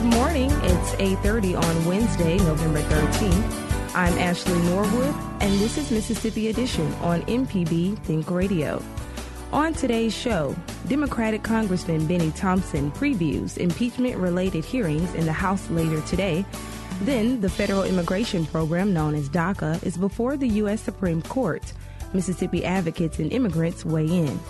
Good morning. It's 8:30 on Wednesday, November 13th. I'm Ashley Norwood, and this is Mississippi Edition on MPB Think Radio. On today's show, Democratic Congressman Bennie Thompson previews impeachment related hearings in the House later today. Then, the federal immigration program known as DACA is before the U.S. Supreme Court. Mississippi advocates and immigrants weigh in.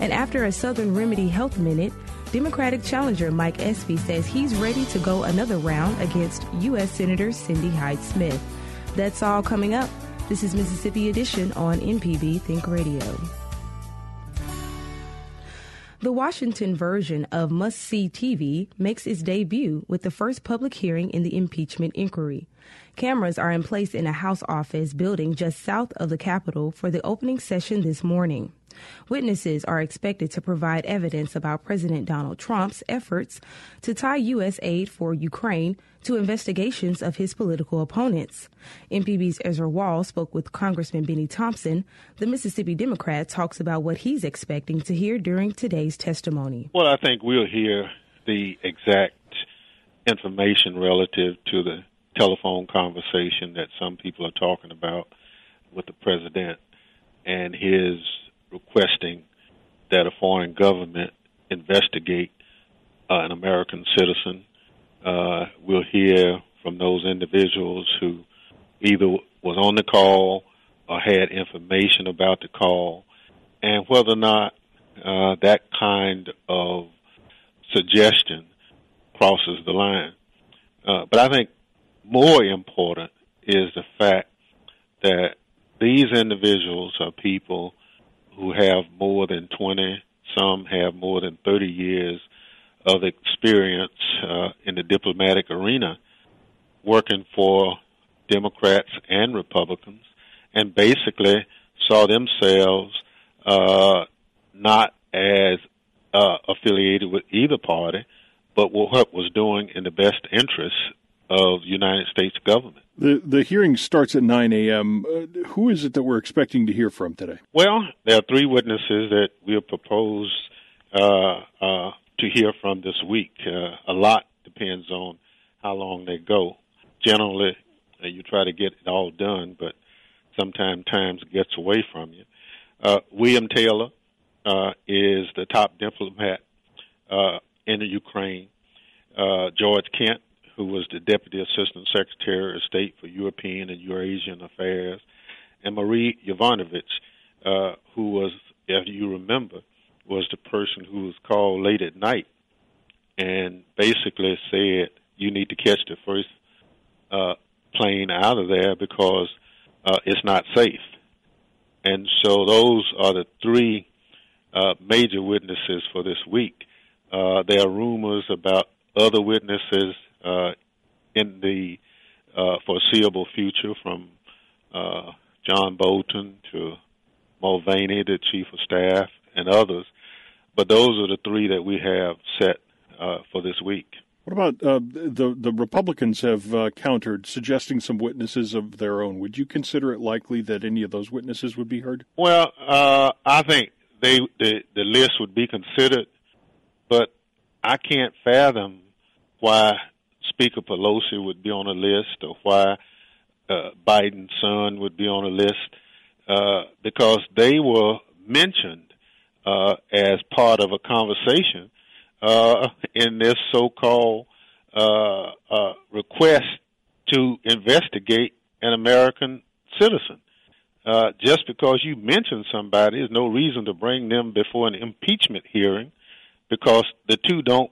And after a Southern Remedy Health Minute, Democratic challenger Mike Espy says he's ready to go another round against U.S. Senator Cindy Hyde Smith. That's all coming up. This is Mississippi Edition on MPB Think Radio. The Washington version of Must See TV makes its debut with the first public hearing in the impeachment inquiry. Cameras are in place in a House office building just south of the Capitol for the opening session this morning. Witnesses are expected to provide evidence about President Donald Trump's efforts to tie U.S. aid for Ukraine to investigations of his political opponents. MPB's Ezra Wall spoke with Congressman Bennie Thompson. The Mississippi Democrat talks about what he's expecting to hear during today's testimony. Well, I think we'll hear the exact information relative to the telephone conversation that some people are talking about with the president and his requesting that a foreign government investigate uh, an American citizen. Uh, we'll hear from those individuals who either was on the call or had information about the call, and whether or not uh, that kind of suggestion crosses the line. Uh, but I think more important is the fact that these individuals are people who have more than 20, some have more than 30 years of experience uh, in the diplomatic arena working for Democrats and Republicans, and basically saw themselves uh, not as uh, affiliated with either party, but what was doing in the best interest of United States government. The the hearing starts at 9 a.m. Uh, who is it that we're expecting to hear from today? Well, there are three witnesses that we'll propose uh, uh, to hear from this week. Uh, a lot depends on how long they go. Generally, uh, you try to get it all done, but sometimes time gets away from you. Uh, William Taylor is the top diplomat in the Ukraine. George Kent who was the Deputy Assistant Secretary of State for European and Eurasian Affairs, and Marie Yovanovitch, uh, who was, if you remember, was the person who was called late at night and basically said, you need to catch the first uh, plane out of there because uh, it's not safe. And so those are the three uh, major witnesses for this week. Uh, there are rumors about other witnesses uh, in the uh, foreseeable future, from uh, John Bolton to Mulvaney, the chief of staff, and others. But those are the three that we have set uh, for this week. What about uh, the the Republicans have uh, countered, suggesting some witnesses of their own? Would you consider it likely that any of those witnesses would be heard? Well, uh, I think they the the list would be considered, but I can't fathom why Speaker Pelosi would be on a list or why uh, Biden's son would be on a list uh, because they were mentioned uh, as part of a conversation uh, in this so-called uh, uh, request to investigate an American citizen. Just because you mention somebody is no reason to bring them before an impeachment hearing because the two don't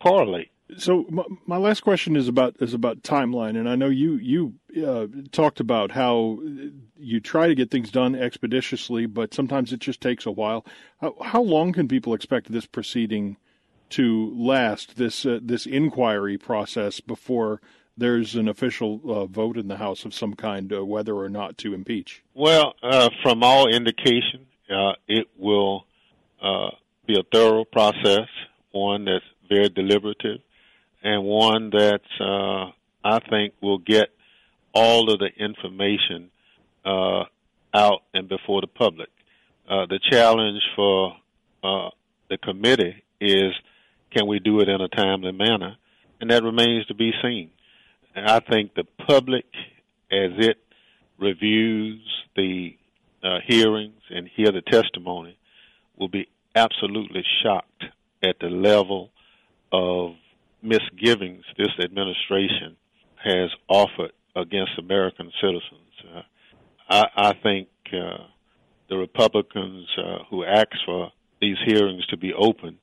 correlate. So my, my, last question is about is about timeline, and I know you you uh, talked about how you try to get things done expeditiously, but sometimes it just takes a while. How, how long can people expect this proceeding to last? This uh, this inquiry process before there's an official uh, vote in the House of some kind, uh, whether or not to impeach. Well, uh, from all indication, uh, it will be a thorough process, one that's very deliberative and one that uh, I think will get all of the information uh, out and before the public. Uh, the challenge for uh, the committee is can we do it in a timely manner? And that remains to be seen. And I think the public, as it reviews the uh, hearings and hear the testimony, will be absolutely shocked at the level of misgivings this administration has offered against American citizens. Uh, I, I, think uh, the Republicans uh, who asked for these hearings to be open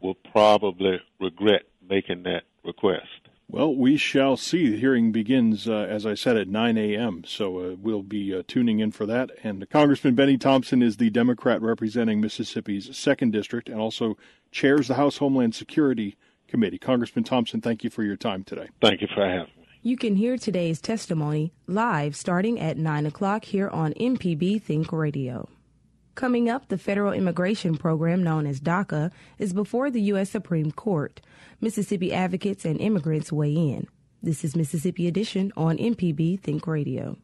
will probably regret making that request. Well, we shall see. The hearing begins, uh, as I said, at 9 a.m., so uh, we'll be uh, tuning in for that. And Congressman Bennie Thompson is the Democrat representing Mississippi's 2nd District and also chairs the House Homeland Security Committee. Congressman Thompson, thank you for your time today. Thank you for having me. You can hear today's testimony live starting at 9 o'clock here on MPB Think Radio. Coming up, the federal immigration program known as DACA is before the U.S. Supreme Court. Mississippi advocates and immigrants weigh in. This is Mississippi Edition on MPB Think Radio.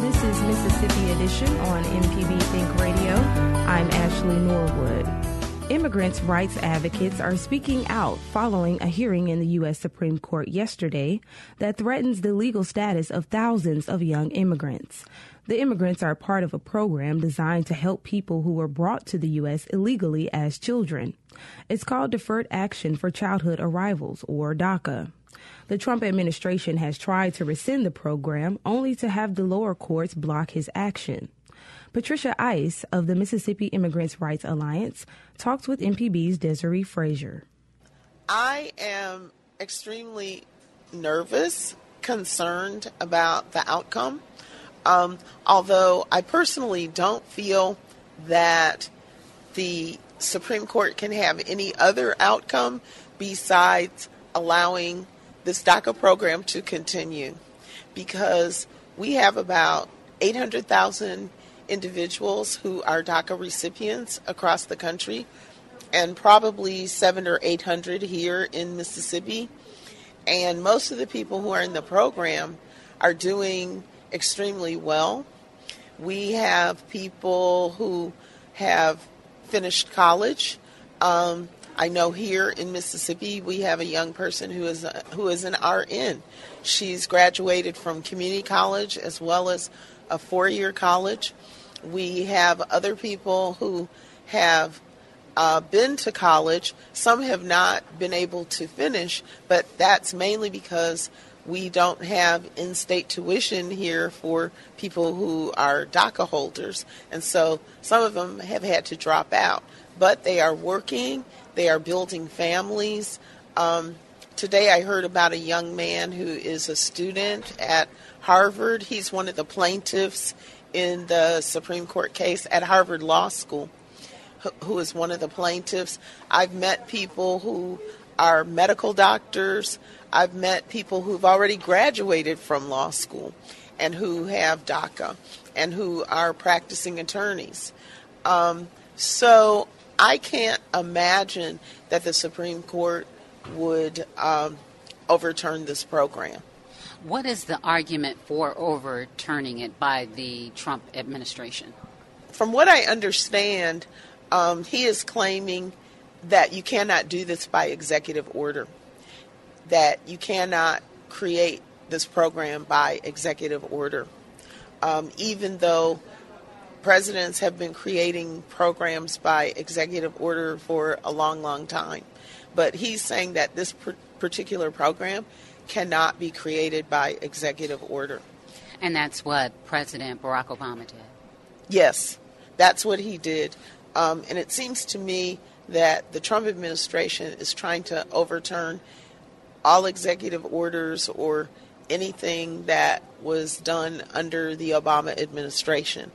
This is Mississippi Edition on MPB Think Radio. I'm Ashley Norwood. Immigrants' rights advocates are speaking out following a hearing in the U.S. Supreme Court yesterday that threatens the legal status of thousands of young immigrants. The immigrants are part of a program designed to help people who were brought to the U.S. illegally as children. It's called Deferred Action for Childhood Arrivals, or DACA. The Trump administration has tried to rescind the program only to have the lower courts block his action. Patricia Ice of the Mississippi Immigrants' Rights Alliance talked with MPB's Desare Frazier. I am extremely nervous, concerned about the outcome. Um, although I personally don't feel that the Supreme Court can have any other outcome besides allowing this DACA program to continue because we have about 800,000 individuals who are DACA recipients across the country and probably seven or 800 here in Mississippi. And most of the people who are in the program are doing extremely well. We have people who have finished college. Um, I know here in Mississippi we have a young person who is a, who is an RN. She's graduated from community college as well as a four-year college. We have other people who have uh, been to college. Some have not been able to finish, but that's mainly because we don't have in-state tuition here for people who are DACA holders, and so some of them have had to drop out. But they are working they are building families. Um, today I heard about a young man who is a student at Harvard. He's one of the plaintiffs in the Supreme Court case at Harvard Law School, who is one of the plaintiffs. I've met people who are medical doctors. I've met people who've already graduated from law school and who have DACA and who are practicing attorneys. Um, so I can't imagine that the Supreme Court would um, overturn this program. What is the argument for overturning it by the Trump administration? From what I understand, um, he is claiming that you cannot do this by executive order, that you cannot create this program by executive order. Um, even though presidents have been creating programs by executive order for a long, long time. But he's saying that this particular program cannot be created by executive order. And that's what President Barack Obama did. Yes, that's what he did. Um, and it seems to me that the Trump administration is trying to overturn all executive orders or anything that was done under the Obama administration.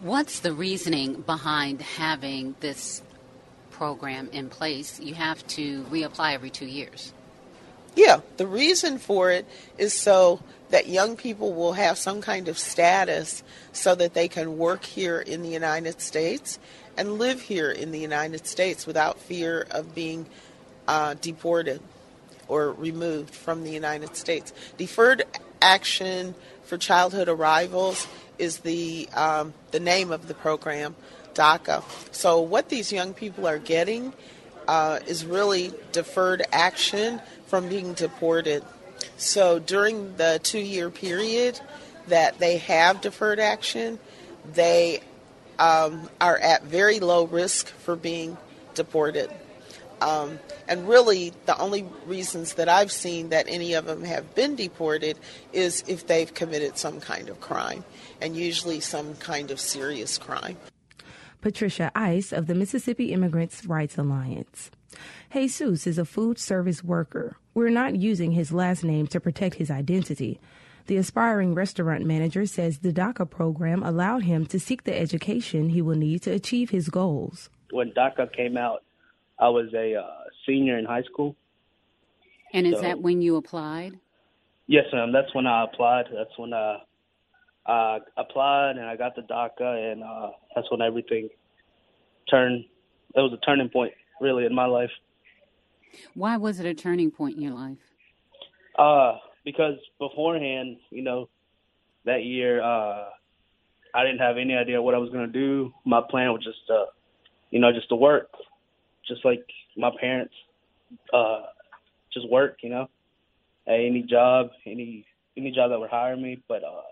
What's the reasoning behind having this program in place? You have to reapply every two years. Yeah, the reason for it is so that young people will have some kind of status so that they can work here in the United States and live here in the United States without fear of being uh, deported or removed from the United States. Deferred action for childhood arrivals is the um, the name of the program, DACA. So what these young people are getting uh, is really deferred action from being deported. So during the two year period that they have deferred action, they um, are at very low risk for being deported. Um, and really, the only reasons that I've seen that any of them have been deported is if they've committed some kind of crime, and usually some kind of serious crime. Patricia Ice of the Mississippi Immigrants' Rights Alliance. Jesus is a food service worker. We're not using his last name to protect his identity. The aspiring restaurant manager says the DACA program allowed him to seek the education he will need to achieve his goals. When DACA came out, I was a uh, senior in high school. And is so, that when you applied? Yes, ma'am. That's when I applied. That's when I, I applied and I got the DACA, and uh, that's when everything turned. It was a turning point, really, in my life. Why was it a turning point in your life? Uh, because beforehand, you know, that year, uh, I didn't have any idea what I was gonna do. My plan was just, uh, you know, just to work, just like my parents, uh, just work, you know, at any job, any any job that would hire me. But uh,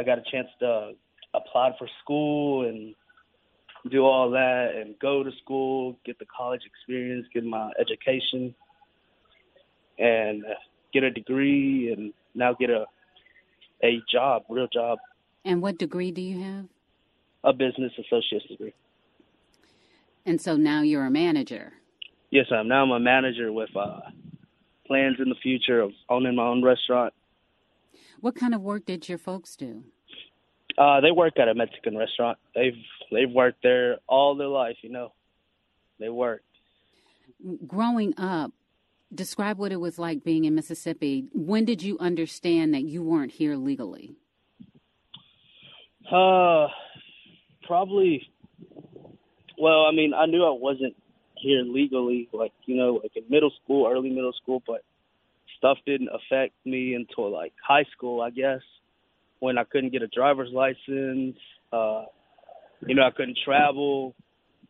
I got a chance to apply for school and do all that and go to school, get the college experience, get my education, and get a degree, and now get a a job, real job. And what degree do you have? A business associate's degree. And so now you're a manager. Yes, I'm now I'm a manager with uh, plans in the future of owning my own restaurant. What kind of work did your folks do? Uh, they work at a Mexican restaurant. They've they've worked there all their life. You know, they work. Growing up, describe what it was like being in Mississippi. When did you understand that you weren't here legally? Uh, probably. Well, I mean, I knew I wasn't here legally, like you know, like in middle school, early middle school, but stuff didn't affect me until like high school, I guess when I couldn't get a driver's license. Uh, you know, I couldn't travel.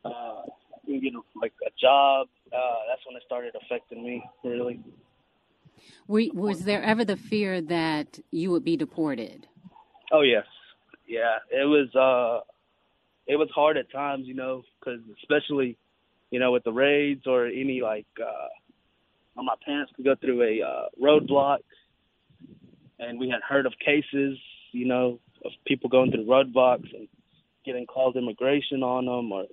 Uh, couldn't get a, like a job. Uh, that's when it started affecting me really. We, was there ever the fear that you would be deported? Oh yes, yeah. It was. uh It was hard at times, you know, because especially, you know, with the raids or any like, uh my parents could go through a uh, roadblock, and we had heard of cases you know, of people going through roadblocks and getting called immigration on them or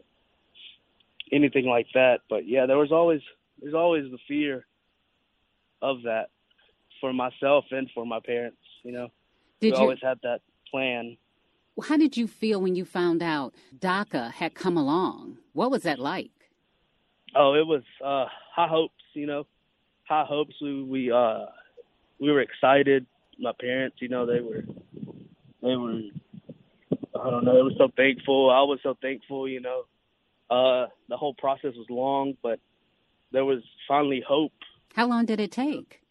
anything like that. But yeah, there was always there's always the fear of that for myself and for my parents. You know, did we you, always had that plan. How did you feel when you found out DACA had come along? What was that like? Oh, it was uh, high hopes. You know, high hopes. We we uh, we were excited. My parents, you know, they were they were I don't know, they were so thankful. I was so thankful, you know. Uh the whole process was long, but there was finally hope. How long did it take?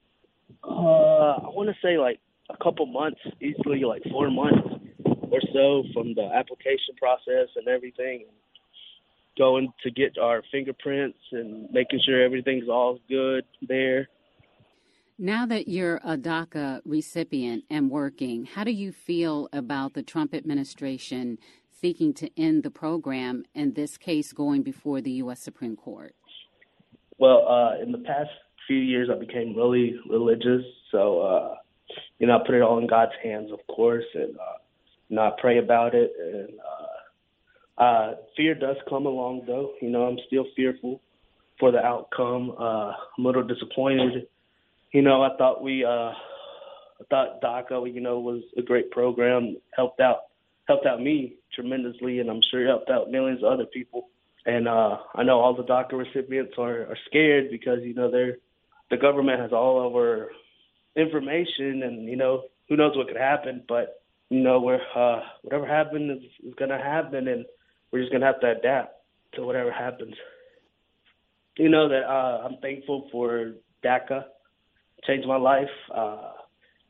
Uh I wanna say like a couple months, easily like four months or so from the application process and everything going to get our fingerprints and making sure everything's all good there now that you're a DACA recipient and working, how do you feel about the Trump administration seeking to end the program, and this case going before the U.S. Supreme Court? Well, uh, in the past few years, I became really religious. So, uh, you know, I put it all in God's hands, of course, and uh, you know, I pray about it. And uh, uh, fear does come along, though. You know, I'm still fearful for the outcome. Uh, I'm a little disappointed. You know, I thought we, uh, I thought DACA, you know, was a great program, helped out, helped out me tremendously, and I'm sure it helped out millions of other people. And uh, I know all the DACA recipients are, are scared because you know they're the government has all of our information, and you know who knows what could happen. But you know, we're uh, whatever happens is, is going to happen, and we're just to have to adapt to whatever happens. You know that uh, I'm thankful for DACA, changed my life. Uh,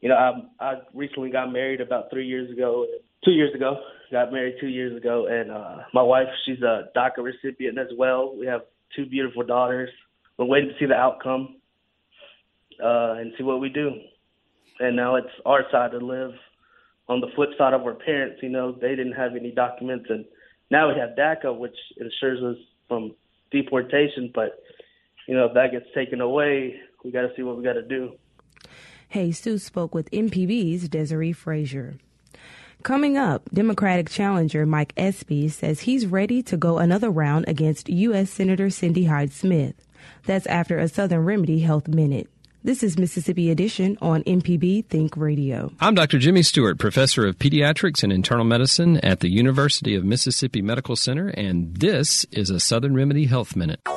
you know, I, I recently got married about three years ago, two years ago. Got married two years ago, and uh, my wife, she's a DACA recipient as well. We have two beautiful daughters. We're waiting to see the outcome uh, and see what we do. And now it's our side to live on the flip side of our parents, you know, they didn't have any documents, and now we have DACA, which ensures us from deportation. But you know, if that gets taken away, we got to see what we got to do. Jesus spoke with MPB's Desare Frazier. Coming up, Democratic challenger Mike Espy says he's ready to go another round against U.S. Senator Cindy Hyde Smith. That's after a Southern Remedy Health Minute. This is Mississippi Edition on MPB Think Radio. I'm Dr. Jimmy Stewart, professor of pediatrics and internal medicine at the University of Mississippi Medical Center, and this is a Southern Remedy Health Minute. I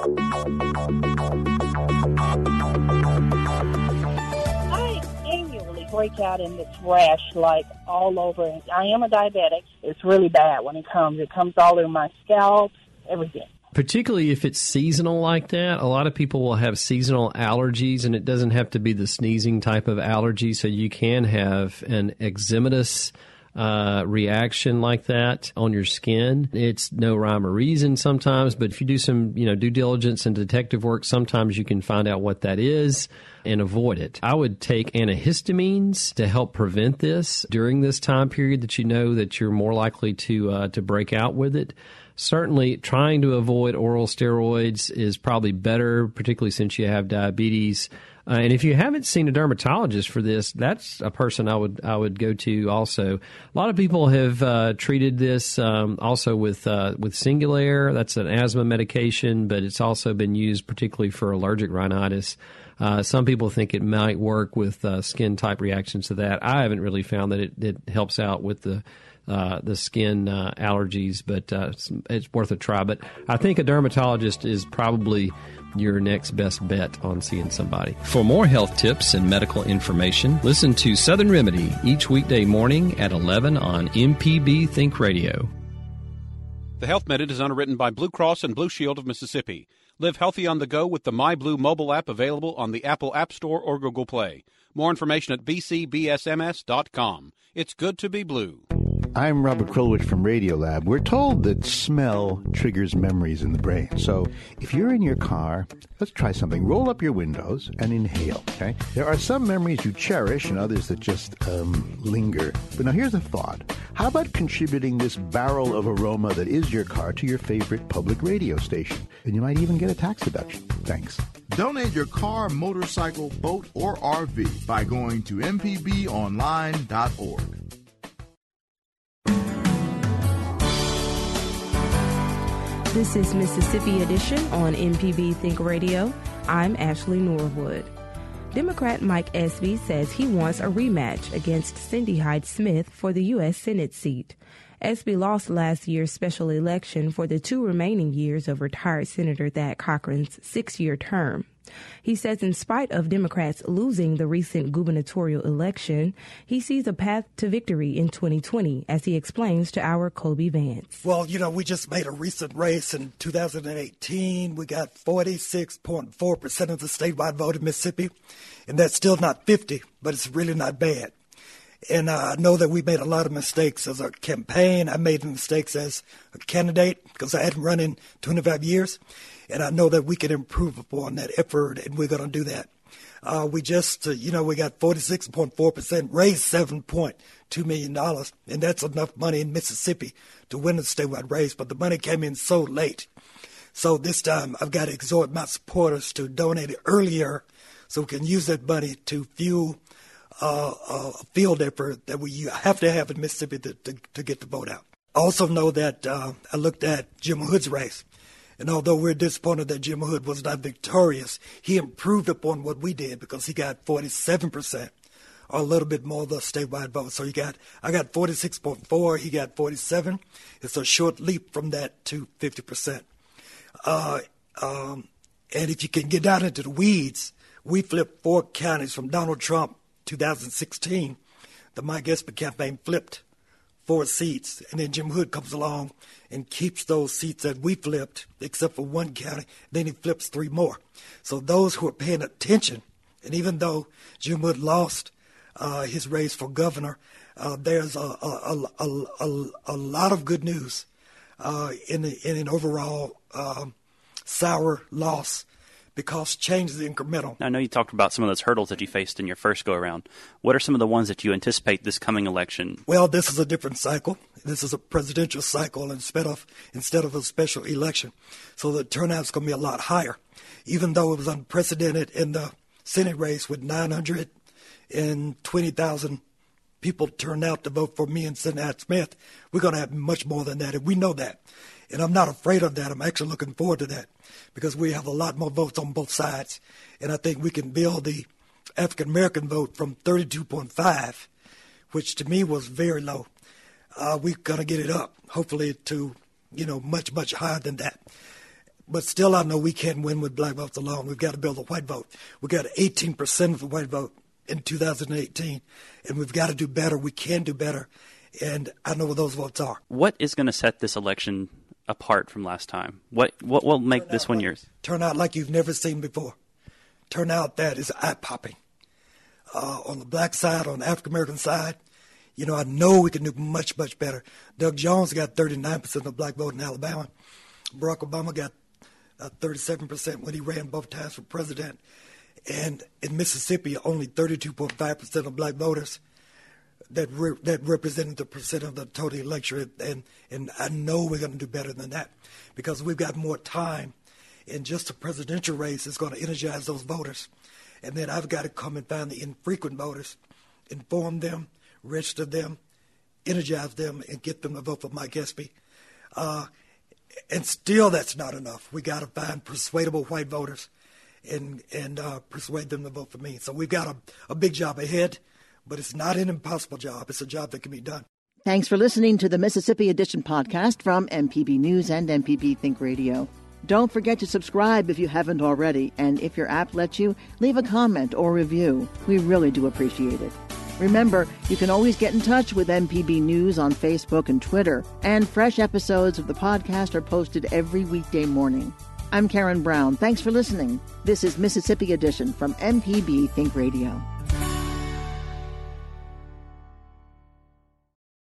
annually break out in this rash like all over. I am a diabetic. It's really bad when it comes. It comes all over my scalp, everything particularly if it's seasonal like that. A lot of people will have seasonal allergies, and it doesn't have to be the sneezing type of allergy. So you can have an eczematous uh, reaction like that on your skin. It's no rhyme or reason sometimes, but if you do some, you know, due diligence and detective work, sometimes you can find out what that is and avoid it. I would take antihistamines to help prevent this during this time period that you know that you're more likely to uh, to break out with it certainly trying to avoid oral steroids is probably better, particularly since you have diabetes. Uh, and if you haven't seen a dermatologist for this, that's a person I would I would go to. Also, a lot of people have uh, treated this um, also with uh, with Singulair. That's an asthma medication, but it's also been used particularly for allergic rhinitis. Uh, some people think it might work with uh, skin type reactions to that. I haven't really found that it, it helps out with the uh, the skin uh, allergies, but uh, it's, it's, worth a try. But I think a dermatologist is probably your next best bet on seeing somebody. For more health tips and medical information, listen to Southern Remedy each weekday morning at 11 on MPB Think Radio. The Health Minute is underwritten by Blue Cross and Blue Shield of Mississippi. Live healthy on the go with the MyBlue mobile app available on the Apple App Store or Google Play. More information at bcbsms.com. It's good to be blue. I'm Robert Krulwich from Radiolab. We're told that smell triggers memories in the brain. So if you're in your car, let's try something. Roll up your windows and inhale, okay? There are some memories you cherish and others that just um, linger. But now here's a thought. How about contributing this barrel of aroma that is your car to your favorite public radio station? And you might even get a tax deduction. Thanks. Donate your car, motorcycle, boat, or RV by going to mpbonline.org. This is Mississippi Edition on MPB Think Radio. I'm Ashley Norwood. Democrat Mike Espy says he wants a rematch against Cindy Hyde Smith for the U.S. Senate seat. Espy lost last year's special election for the two remaining years of retired Senator Thad Cochran's six year term. He says, in spite of Democrats losing the recent gubernatorial election, he sees a path to victory in 2020, as he explains to our Kobee Vance. Well, you know, we just made a recent race in 2018. We got 46.4% of the statewide vote in Mississippi, and that's still not 50, but it's really not bad. And I know that we made a lot of mistakes as a campaign. I made mistakes as a candidate because I hadn't run in 25 years. And I know that we can improve upon that effort, and we're going to do that. Uh, we just, uh, you know, we got 46.4%, raised $7.2 million, and that's enough money in Mississippi to win the statewide race, but the money came in so late. So this time I've got to exhort my supporters to donate earlier so we can use that money to fuel uh, a field effort that we have to have in Mississippi to, to, to get the vote out. I also know that uh, I looked at Jim Hood's race, and although we're disappointed that Jim Hood was not victorious, he improved upon what we did because he got 47 percent or a little bit more of the statewide vote. So he got I got 46.4, he got 47. It's a short leap from that to 50 percent. Uh, um, and if you can get down into the weeds, we flipped four counties from Donald Trump 2016. The Mike Espy campaign flipped four seats, and then Jim Hood comes along and keeps those seats that we flipped, except for one county. Then he flips three more. So those who are paying attention, and even though Jim Hood lost uh, his race for governor, uh, there's a, a, a, a, a lot of good news uh, in, in an overall um, sour loss because change is incremental. I know you talked about some of those hurdles that you faced in your first go around. What are some of the ones that you anticipate this coming election? Well, this is a different cycle. This is a presidential cycle instead of instead of a special election. So the turnout's going to be a lot higher. Even though it was unprecedented in the Senate race with 900 and 20,000 people turned out to vote for me and Senator Smith, we're going to have much more than that, and we know that. And I'm not afraid of that. I'm actually looking forward to that because we have a lot more votes on both sides. And I think we can build the African American vote from 32.5, which to me was very low. Uh, we're going to get it up, hopefully, to, you know, much, much higher than that. But still, I know we can't win with black votes alone. We've got to build a white vote. We got 18% of the white vote in 2018, and we've got to do better. We can do better, and I know what those votes are. What is going to set this election apart from last time? What what will make Turn this one yours? Turn out like you've never seen before. Turn out that is eye popping. Uh, on the black side, on the African American side, you know, I know we can do much, much better. Doug Jones got 39% of the black vote in Alabama. Barack Obama got uh, 37% when he ran both times for president. And in Mississippi, only 32.5% of black voters that re- that represented the percent of the total electorate, and and I know we're going to do better than that because we've got more time, and just the presidential race is going to energize those voters, and then I've got to come and find the infrequent voters, inform them, register them, energize them, and get them to vote for Mike Espy. Uh, and still, that's not enough. We got to find persuadable white voters, and and uh, persuade them to vote for me. So we've got a, a big job ahead but it's not an impossible job. It's a job that can be done. Thanks for listening to the Mississippi Edition podcast from MPB News and MPB Think Radio. Don't forget to subscribe if you haven't already, and if your app lets you, leave a comment or review. We really do appreciate it. Remember, you can always get in touch with MPB News on Facebook and Twitter, and fresh episodes of the podcast are posted every weekday morning. I'm Karen Brown. Thanks for listening. This is Mississippi Edition from MPB Think Radio.